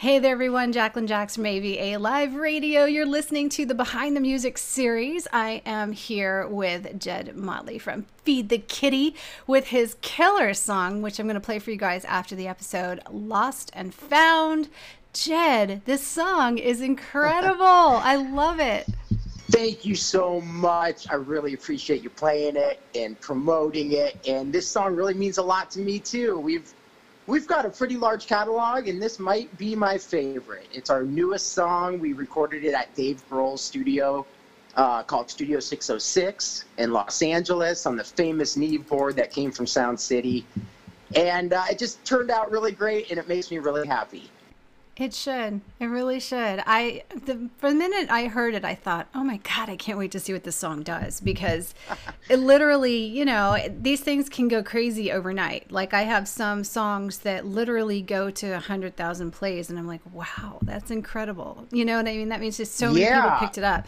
Hey there, everyone. Jacqueline Jackson, maybe a live radio. You're listening to the Behind the Music series. I am here with Jed Motley from Feed the Kitty with his killer song, which I'm going to play for you guys after the episode Lost and Found. Jed, this song is incredible. I love it. Thank you so much. I really appreciate you playing it and promoting it. And this song really means a lot to me, too. We've We've got a pretty large catalog, and this might be my favorite. It's our newest song. We recorded it at Dave Grohl's studio uh, called Studio 606 in Los Angeles on the famous Neve board that came from Sound City. And uh, it just turned out really great, and it makes me really happy. It should. It really should. I the for the minute I heard it, I thought, "Oh my god, I can't wait to see what this song does." Because it literally, you know, these things can go crazy overnight. Like I have some songs that literally go to a hundred thousand plays, and I'm like, "Wow, that's incredible." You know what I mean? That means just so many yeah. people picked it up.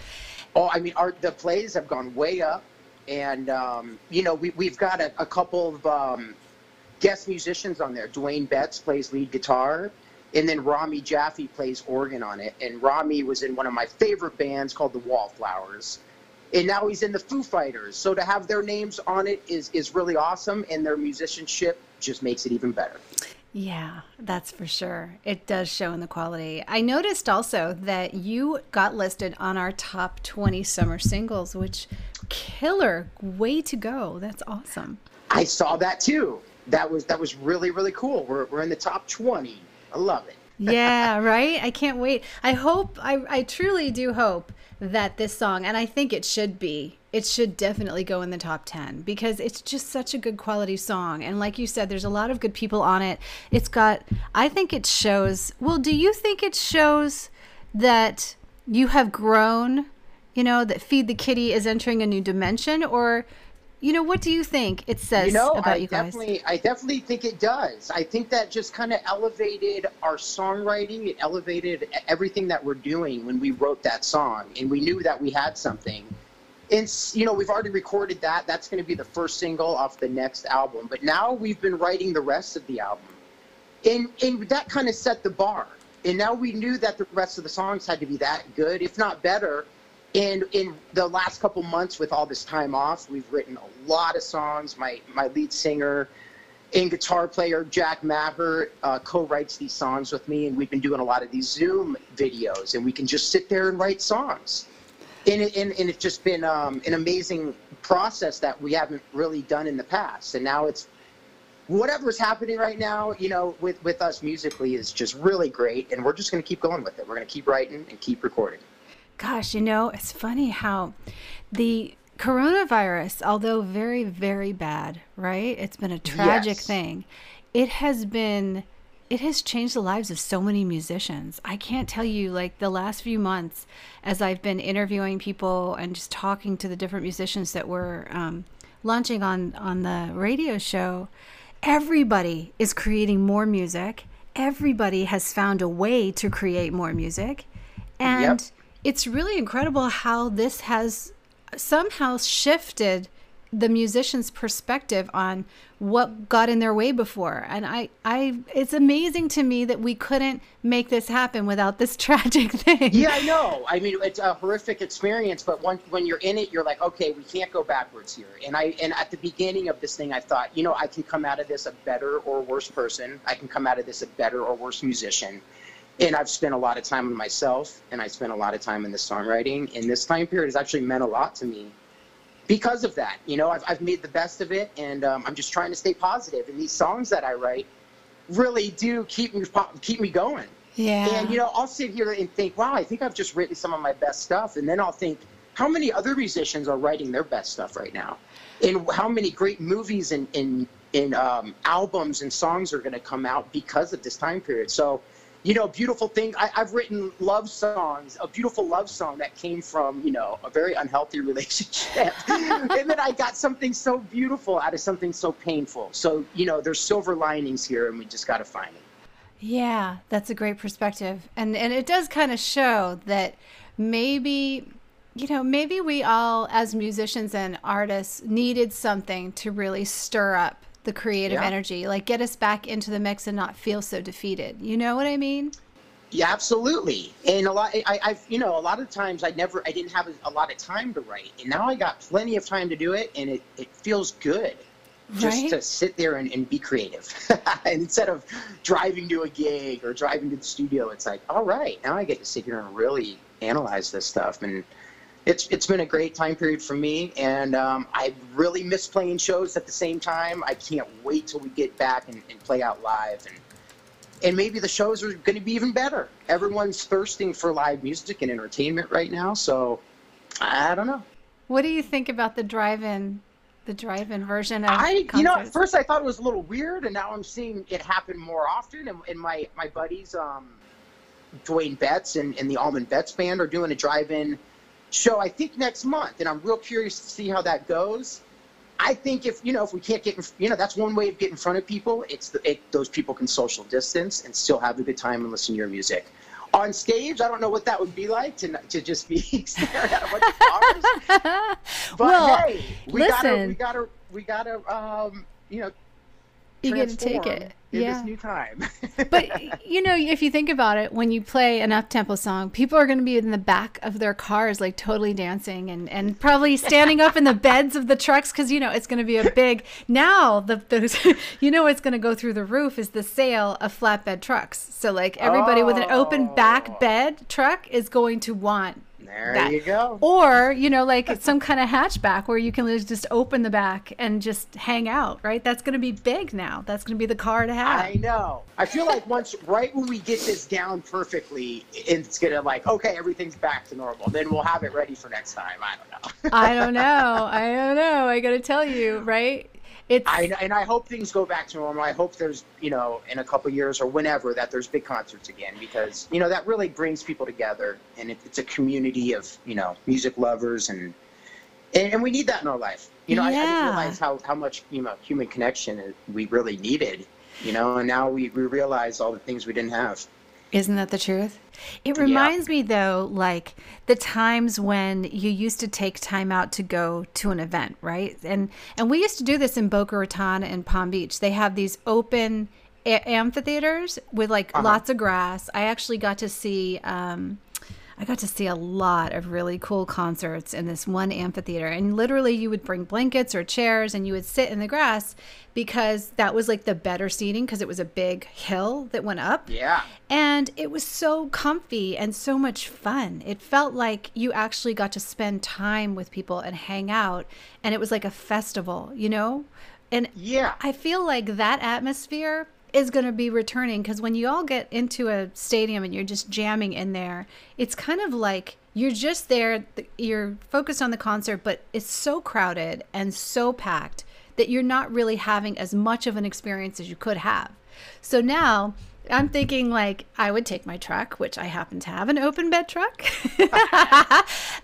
Oh, I mean, our the plays have gone way up, and um, you know, we we've got a, a couple of um, guest musicians on there. Duane Betts plays lead guitar and then Rami Jaffee plays organ on it. And Rami was in one of my favorite bands called the Wallflowers. And now he's in the Foo Fighters. So to have their names on it is, is really awesome, and their musicianship just makes it even better. Yeah, that's for sure. It does show in the quality. I noticed also that you got listed on our top 20 summer singles, which killer way to go. That's awesome. I saw that too. That was that was really really cool. We're we're in the top 20 I love it. yeah, right? I can't wait. I hope, I, I truly do hope that this song, and I think it should be, it should definitely go in the top 10 because it's just such a good quality song. And like you said, there's a lot of good people on it. It's got, I think it shows, well, do you think it shows that you have grown, you know, that Feed the Kitty is entering a new dimension? Or you know, what do you think it says you know, about I you guys? Definitely, I definitely think it does. I think that just kind of elevated our songwriting. It elevated everything that we're doing when we wrote that song, and we knew that we had something. And you know, we've already recorded that. That's going to be the first single off the next album. But now we've been writing the rest of the album, and and that kind of set the bar. And now we knew that the rest of the songs had to be that good, if not better and in the last couple months, with all this time off, we've written a lot of songs. My my lead singer and guitar player Jack Maher uh, co-writes these songs with me, and we've been doing a lot of these Zoom videos, and we can just sit there and write songs. And, it, and, and it's just been um, an amazing process that we haven't really done in the past. And now it's whatever's happening right now, you know, with, with us musically is just really great. And we're just going to keep going with it. We're going to keep writing and keep recording. Gosh, you know, it's funny how the coronavirus, although very, very bad, right? It's been a tragic yes. thing. It has been it has changed the lives of so many musicians. I can't tell you, like the last few months, as I've been interviewing people and just talking to the different musicians that were um, launching on on the radio show, everybody is creating more music. Everybody has found a way to create more music, and yep it's really incredible how this has somehow shifted the musician's perspective on what got in their way before. And i i it's amazing to me that we couldn't make this happen without this tragic thing. Yeah i know. I mean it's a horrific experience but when, when you're in it you're like okay we can't go backwards here. And i and at the beginning of this thing i thought you know i can come out of this a better or worse person. I can come out of this a better or worse musician and I've spent a lot of time on myself, and I spent a lot of time in the songwriting. And this time period has actually meant a lot to me because of that. You know, I've, I've made the best of it, and um, I'm just trying to stay positive. And these songs that I write really do keep me keep me going. Yeah. And you know, I'll sit here and think, wow, I think I've just written some of my best stuff, and then I'll think, how many other musicians are writing their best stuff right now, and how many great movies and and, and um, albums and songs are going to come out because of this time period. So you know, beautiful thing. I, have written love songs, a beautiful love song that came from, you know, a very unhealthy relationship. and then I got something so beautiful out of something so painful. So, you know, there's silver linings here and we just got to find it. Yeah, that's a great perspective. And and it does kind of show that maybe you know, maybe we all as musicians and artists needed something to really stir up the creative yeah. energy, like get us back into the mix and not feel so defeated. You know what I mean? Yeah, absolutely. And a lot, I, I've, you know, a lot of times I never, I didn't have a, a lot of time to write, and now I got plenty of time to do it, and it, it feels good just Right? to sit there and, and be creative. and instead of driving to a gig or driving to the studio, it's like, all right, now I get to sit here and really analyze this stuff. And it's it's been a great time period for me, and um, I really miss playing shows at the same time. I can't wait till we get back and, and play out live, and and maybe the shows are going to be even better. Everyone's thirsting for live music and entertainment right now, so I don't know. What do you think about the drive-in, the drive-in version of I, you know, at first I thought it was a little weird, and now I'm seeing it happen more often. And, and my my buddies, um, Duane Betts and, and the Allman Betts band are doing a drive-in show. I think next month, and I'm real curious to see how that goes. I think if you know if we can't get in, you know that's one way of getting in front of people. It's the, it, those people can social distance and still have a good time and listen to your music. On stage, I don't know what that would be like to to just be staring at a bunch of cars. But Well, hey, we gotta, listen. we gotta, we gotta, um, you know, You gotta take it. in Yeah. this new time. but you know, if you think about it, when you play an up-tempo song, people are going to be in the back of their cars, like totally dancing and and probably standing up in the beds of the trucks because you know it's going to be a big. Now the those, you know what's going to go through the roof is the sale of flatbed trucks. So like everybody with an open Oh. back bed truck is going to want there that. you go. Or, you know, like some kind of hatchback where you can just open the back and just hang out, right? That's going to be big now. That's going to be the car to have. I know. I feel like once, right when we get this down perfectly, it's gonna like, okay, everything's back to normal. Then we'll have it ready for next time. I don't know. I don't know. I don't know. I got to tell you, right? It's I and I hope things go back to normal. I hope there's, you know, in a couple years or whenever that there's big concerts again because you know that really brings people together and it, it's a community of you know music lovers and and, and we need that in our life. You know, I, I didn't realize how how much you know human connection we really needed. You know, and now we, we realize all the things we didn't have. Isn't that the truth? It reminds me though, like the times when you used to take time out to go to an event, right? And and we used to do this in Boca Raton and Palm Beach. They have these open a- amphitheaters with like lots of grass. I actually got to see. Um, I got to see a lot of really cool concerts in this one amphitheater. And literally, you would bring blankets or chairs and you would sit in the grass because that was like the better seating because it was a big hill that went up. Yeah. And it was so comfy and so much fun. It felt like you actually got to spend time with people and hang out. And it was like a festival, you know? And Yeah. I feel like that atmosphere is going to be returning because when you all get into a stadium and you're just jamming in there, it's kind of like you're just there, you're focused on the concert, but it's so crowded and so packed that you're not really having as much of an experience as you could have. So now I'm thinking like I would take my truck, which I happen to have an open bed truck,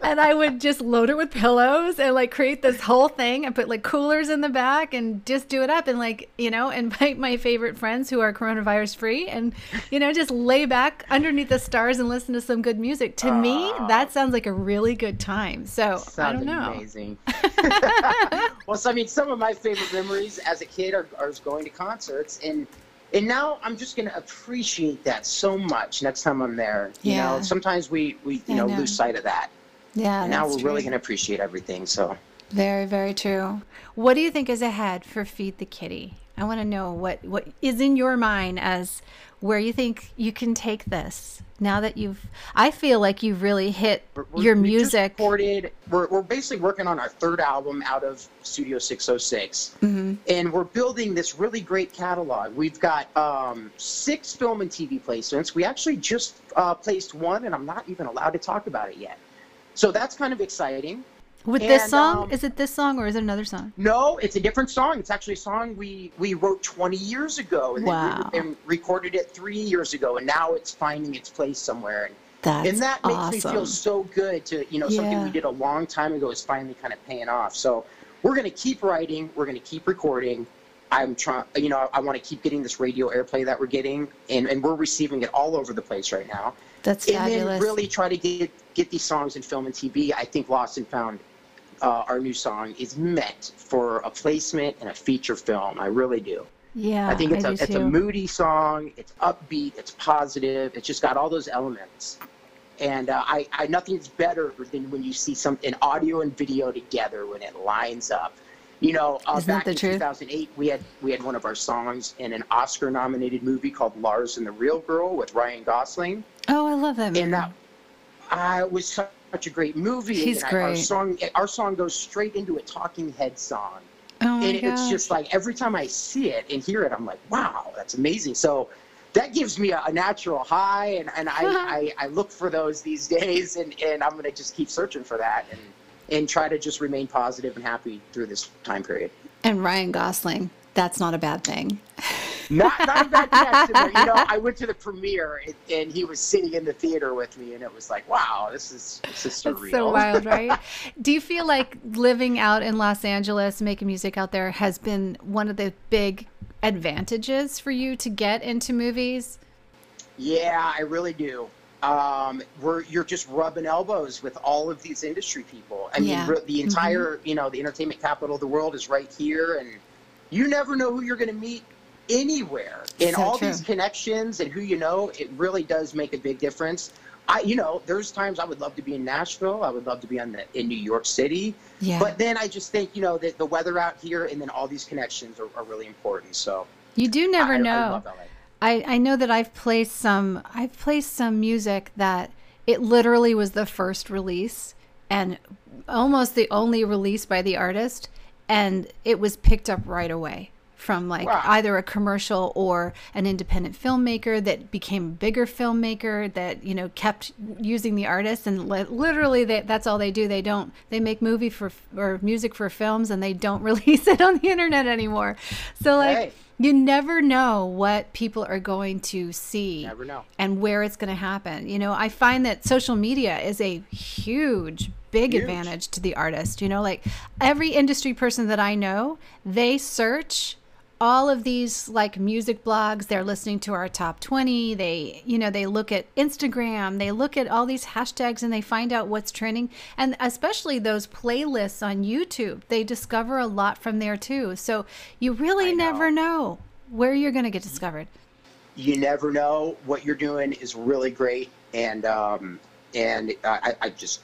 and I would just load it with pillows and like create this whole thing and put like coolers in the back and just do it up and like, you know, invite my favorite friends who are coronavirus free and, you know, just lay back underneath the stars and listen to some good music. To me, that sounds like a really good time. So I don't know. amazing. well, so I mean, some of my favorite memories as a kid are, are going to concerts, and and now I'm just going to appreciate that so much next time I'm there. You Yeah. know, sometimes we we you know, know. lose sight of that, Yeah. and now we're really going to appreciate everything. So Very, very true. What do you think is ahead for Feed the Kitty? I want to know what what is in your mind as where you think you can take this now that you've. I feel like you've really hit we're- your music. recorded. We're we're basically working on our third album out of Studio 606. hmm and we're building this really great catalog. We've got um, six film and TV placements. We actually just uh, placed one, and I'm not even allowed to talk about it yet. So that's kind of exciting. With this song, um, is it this song or is it another song? No, it's a different song. It's actually a song we, we wrote 20 years ago and, then Wow. re- and recorded it three years ago, and now it's finding its place somewhere. And, That's and that makes awesome. me feel so good to you know something Yeah. we did a long time ago is finally kind of paying off. So we're going to keep writing. We're going to keep recording. I'm trying, you know, I want to keep getting this radio airplay that we're getting, and, and we're receiving it all over the place right now. That's and fabulous. then really try to get get these songs in film and TV. I think Lost and Found, uh, our new song, is meant for a placement in a feature film. I really do. Yeah, I think it's I a it's a moody song. It's upbeat. It's positive. It's just got all those elements. And uh, I, I nothing's better than when you see some an audio and video together when it lines up. You know, uh, back in truth? 2008, we had we had one of our songs in an Oscar-nominated movie called Lars and the Real Girl with Ryan Gosling, Oh, I love that movie. and that it was such a great movie. He's and I- Our song, our song goes straight into a Talking Head song oh my and it's just like every time I see it and hear it, I'm like, wow, that's amazing. So that gives me a, a natural high, and, and I, I, I look for those these days, and, and I'm gonna just keep searching for that and and try to just remain positive and happy through this time period. and Ryan Gosling. That's not a bad thing. Not not a bad connection. You know, I went to the premiere and, and he was sitting in the theater with me, and it was like, wow, this is this is surreal. That's so wild, right? Do you feel like living out in Los Angeles, making music out there, has been one of the big advantages for you to get into movies? Yeah, I really do. Um, we're you're just rubbing elbows with all of these industry people. I mean, Yeah. the entire you know the entertainment capital of the world is right here, and you never know who you're going to meet anywhere. And So all true. these connections and who you know, it really does make a big difference. I, you know, there's times I would love to be in Nashville. I would love to be on the, in New York City. Yeah. But then I just think, you know, that the weather out here and then all these connections are, are really important. So you do never I, I know. love LA. I, I know that I've placed some I've placed some music that it literally was the first release and almost the only release by the artist and it was picked up right away from like Wow. either a commercial or an independent filmmaker that became a bigger filmmaker that you know kept using the artist and li- literally they, that's all they do they don't they make movie for or music for films and they don't release it on the internet anymore so like Hey. you never know what people are going to see Never know. and where it's going to happen. You know, I find that social media is a huge, big Huge. advantage to the artist. You know, like every industry person that I know, they search all of these like music blogs they're listening to our top 20 they you know they look at instagram. They look at all these hashtags and they find out what's trending. And especially those playlists on youtube they discover a lot from there too. So you really I know. never know where you're going to get discovered. You never know. What you're doing is really great. And um, and I, I just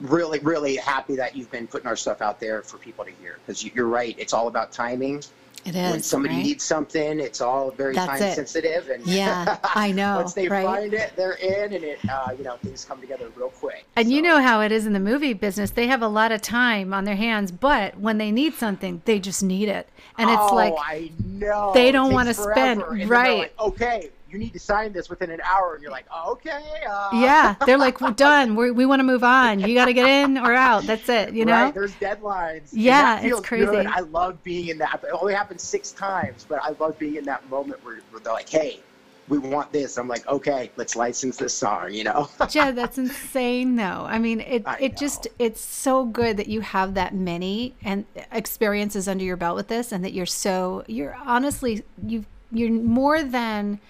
really really happy that you've been putting our stuff out there for people to hear. Because you're right. It's all about timing it when is somebody right? needs something it's all very That's time it. sensitive and Yeah, I know, once they right? find it they're in and it uh, you know things come together real quick And you know how it is in the movie business. They have a lot of time on their hands, but when they need something, they just need it. And it's oh, like, I know they don't wanna spend- And right. like, okay you need to sign this within an hour and you're like okay uh, yeah, they're like, we're done. We're, we want to move on. You got to get in or out. That's it, you know? Right, there's deadlines. Yeah, it's crazy. Good. I love being in that. It only happened six times, but I love being in that moment where, where they're like, "Hey, we want this." I'm like, "Okay, let's license this song." You know? Jed, that's insane though. I mean, it I it just it's so good that you have that many and experiences under your belt with this and that you're so you're honestly you you're more than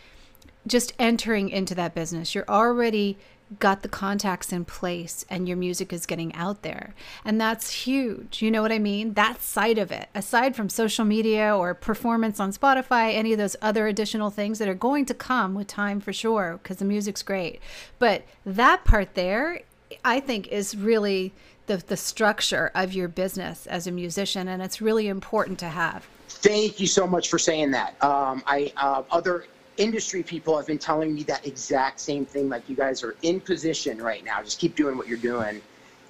just entering into that business. You're already got the contacts in place and your music is getting out there. And that's huge. You know what I mean? That side of it, aside from social media or performance on Spotify, any of those other additional things that are going to come with time for sure, because the music's great. But that part there, I think, is really the, the structure of your business as a musician. And it's really important to have. Thank you so much for saying that. Um, I uh, other industry people have been telling me that exact same thing. Like you guys are in position right now. Just keep doing what you're doing.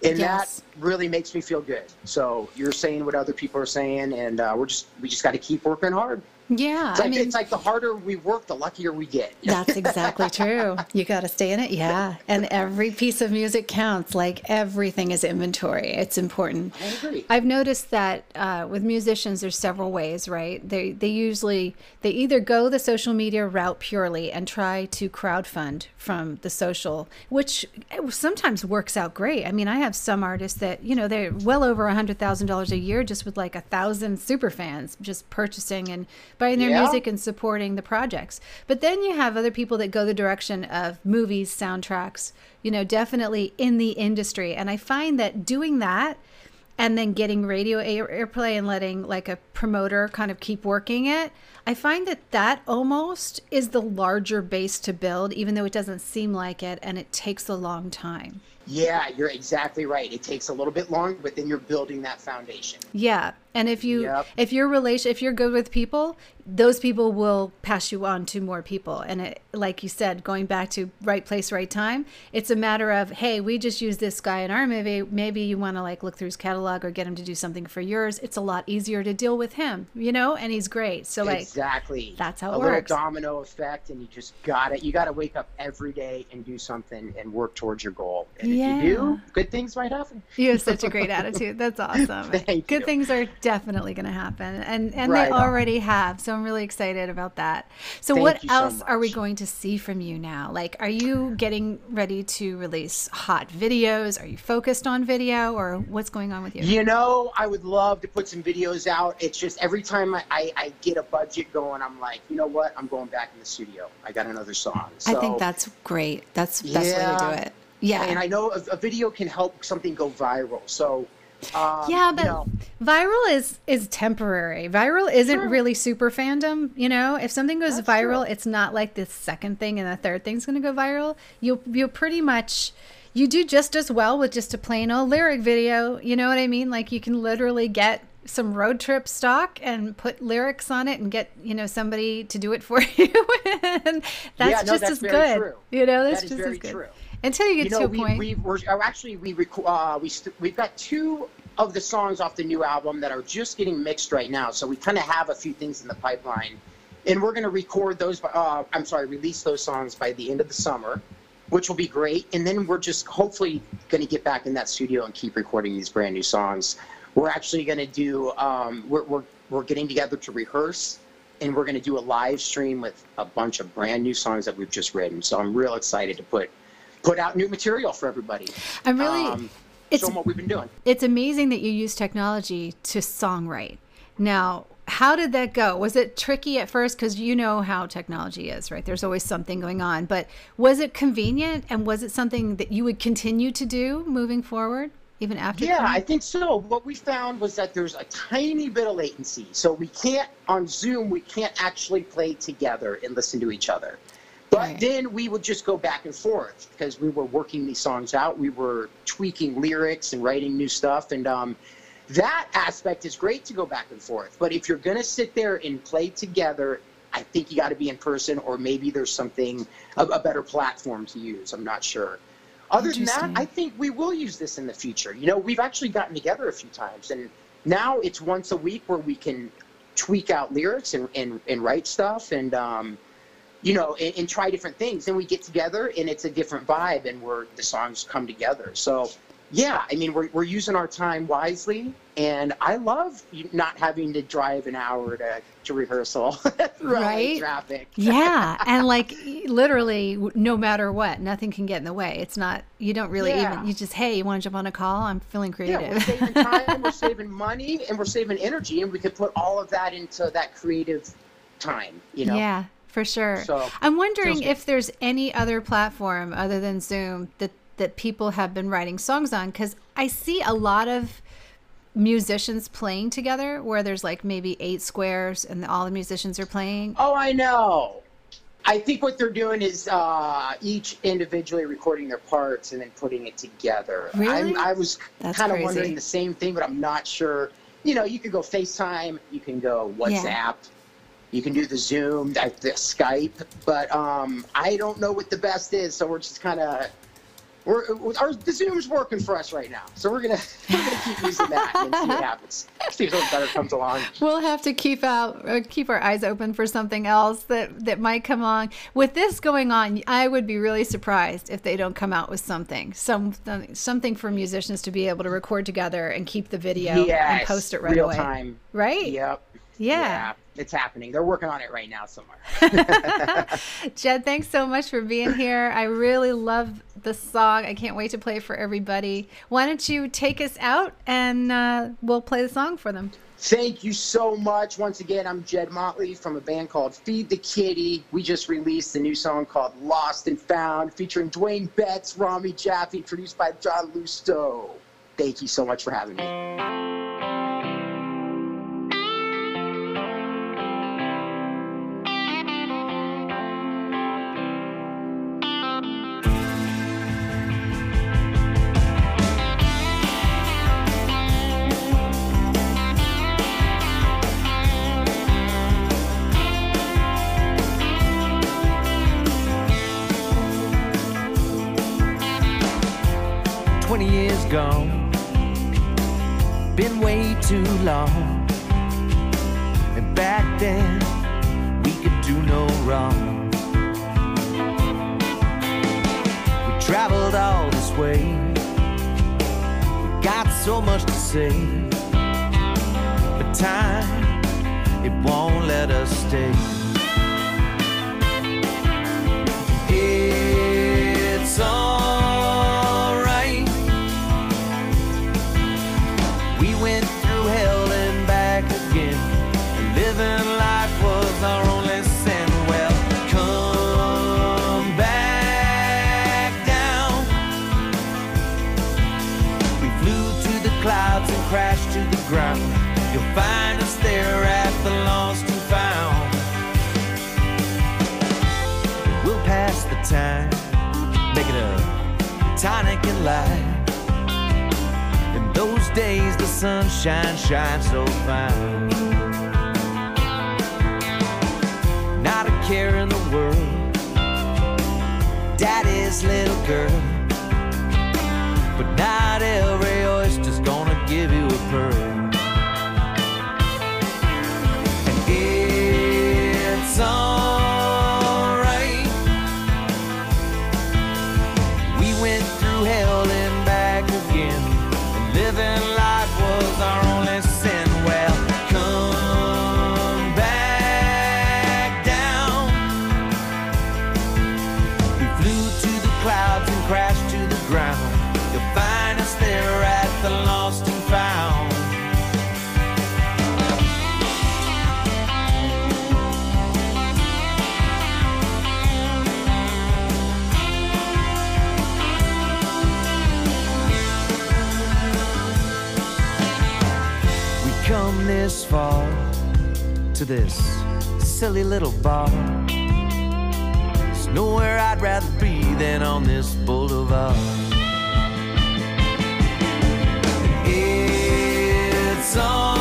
And Yes. that really makes me feel good. So you're saying what other people are saying, and uh, we're just we just got to keep working hard. Yeah. It's like, I mean, it's like the harder we work, the luckier we get. That's exactly true. You got to stay in it. Yeah. And every piece of music counts. Like everything is inventory. It's important. I agree. I've noticed that uh, with musicians, there's several ways, right? They they usually they either go the social media route purely and try to crowdfund from the social, which sometimes works out great. I mean, I have some artists that you know they're well over a hundred thousand dollars a year just with like a thousand super fans just purchasing and buying their Yeah. music and supporting the projects. But then you have other people that go the direction of movies, soundtracks, you know, definitely in the industry. And I find that doing that and then getting radio air- airplay and letting like a promoter kind of keep working it i find that that almost is the larger base to build even though it doesn't seem like it and it takes a long time Yeah, you're exactly right. It takes a little bit longer, but then you're building that foundation. yeah and if you Yep. if your relation if you're good with people those people will pass you on to more people and it like you said going back to right place right time it's a matter of hey we just use this guy in our movie maybe you want to like look through his catalog or get him to do something for yours it's a lot easier to deal with him you know and he's great so like exactly. that's how it a works. little domino effect, and you just got it. You got to wake up every day and do something and work towards your goal. And if Yeah. you do, good things might happen. You have such a great attitude. That's awesome. Thank Good you. things are definitely going to happen, and and Right they on. already have. So I'm really excited about that. So Thank what you so else are we going to see from you now? Like, are you getting ready to release hot videos? Are you focused on video, or what's going on with you? You know, I would love to put some videos out. It's just every time I, I, I get a budget going, I'm like, you know what? I'm going back in the studio. I got another song. I think that's great. That's the best way to do it. Yeah. And I know a, a video can help something go viral. So, um, yeah, you but know, viral is is temporary. Viral isn't Sure. really super fandom. You know, if something goes That's viral, true. it's not like the second thing and the third thing's going to go viral. You'll you'll pretty much you do just as well with just a plain old lyric video. You know what I mean? Like you can literally get some road trip stock and put lyrics on it and get you know somebody to do it for you and that's Yeah, no, just that's as good true. you know that's That is just very as good true. Until you get you know, to a we, point we we're actually we reco- uh, we st- we've got two of the songs off the new album that are just getting mixed right now. So we kind of have a few things in the pipeline, and we're going to record those. Uh, I'm sorry, release those songs by the end of the summer, which will be great. And then we're just hopefully going to get back in that studio and keep recording these brand new songs. We're actually going to do. Um, we're, we're we're getting together to rehearse. And we're going to do a live stream with a bunch of brand new songs that we've just written. So I'm real excited to put put out new material for everybody. i'm really Um, it's what we've been doing. it's amazing that you use technology to songwrite. Now, how did that go? Was it tricky at first? Because you know how technology is, right? There's always something going on. But was it convenient and was it something that you would continue to do moving forward, even after? Yeah, I think so. What we found was that there's a tiny bit of latency. So we can't, on Zoom, we can't actually play together and listen to each other. But Right. then we would just go back and forth because we were working these songs out. We were tweaking lyrics and writing new stuff. And um, that aspect is great to go back and forth. But if you're going to sit there and play together, I think you got to be in person, or maybe there's something, a, a better platform to use. I'm not sure. Other than that, I think we will use this in the future. You know, we've actually gotten together a few times, and now it's once a week where we can tweak out lyrics and, and, and write stuff and, um, you know, and, and try different things. And we get together, and it's a different vibe, and we're, the songs come together. So, yeah, I mean, we're, we're using our time wisely, and I love not having to drive an hour to, to rehearsal Right? traffic. yeah, and like literally, no matter what, nothing can get in the way. It's not. You don't really Yeah. even. You just hey, you want to jump on a call? I'm feeling creative. Yeah, we're saving time, we're saving money, and we're saving energy, and we could put all of that into that creative time. You know. Yeah, for sure. So, I'm wondering if there's any other platform other than Zoom that that people have been writing songs on because I see a lot of musicians playing together where there's like maybe eight squares and all the musicians are playing. Oh, I know. I think what they're doing is uh, each individually recording their parts and then putting it together. Really? I'm, I was kind of wondering the same thing, but I'm not sure. You know, you could go FaceTime, you can go WhatsApp, you can do the Zoom, the Skype, but um, I don't know what the best is, so we're just kind of. We're, our, the Zoom's working for us right now, so we're gonna we're gonna keep using that and see what happens. See if something better comes along. We'll have to keep out, uh, keep our eyes open for something else that that might come along. With this going on, I would be really surprised if they don't come out with something, some something for musicians to be able to record together and keep the video and post it right real away. time. Right? Yep. Yeah. It's happening. They're working on it right now somewhere. Jed, thanks so much for being here. I really love the song. I can't wait to play it for everybody. Why don't you take us out and uh, we'll play the song for them? Thank you so much. Once again, I'm Jed Motley from a band called Feed the Kitty. We just released a new song called Lost and Found featuring Duane Betts, Rami Jaffee, produced by John Lusto. Thank you so much for having me. Gone. Been way too long. And back then, we could do no wrong. We traveled all this way. We got so much to say. But time, it won't let us stay. Shines so fine. Not a care in the world, daddy's little girl. But not every this far to this silly little bar. There's nowhere I'd rather be than on this boulevard. It's alright.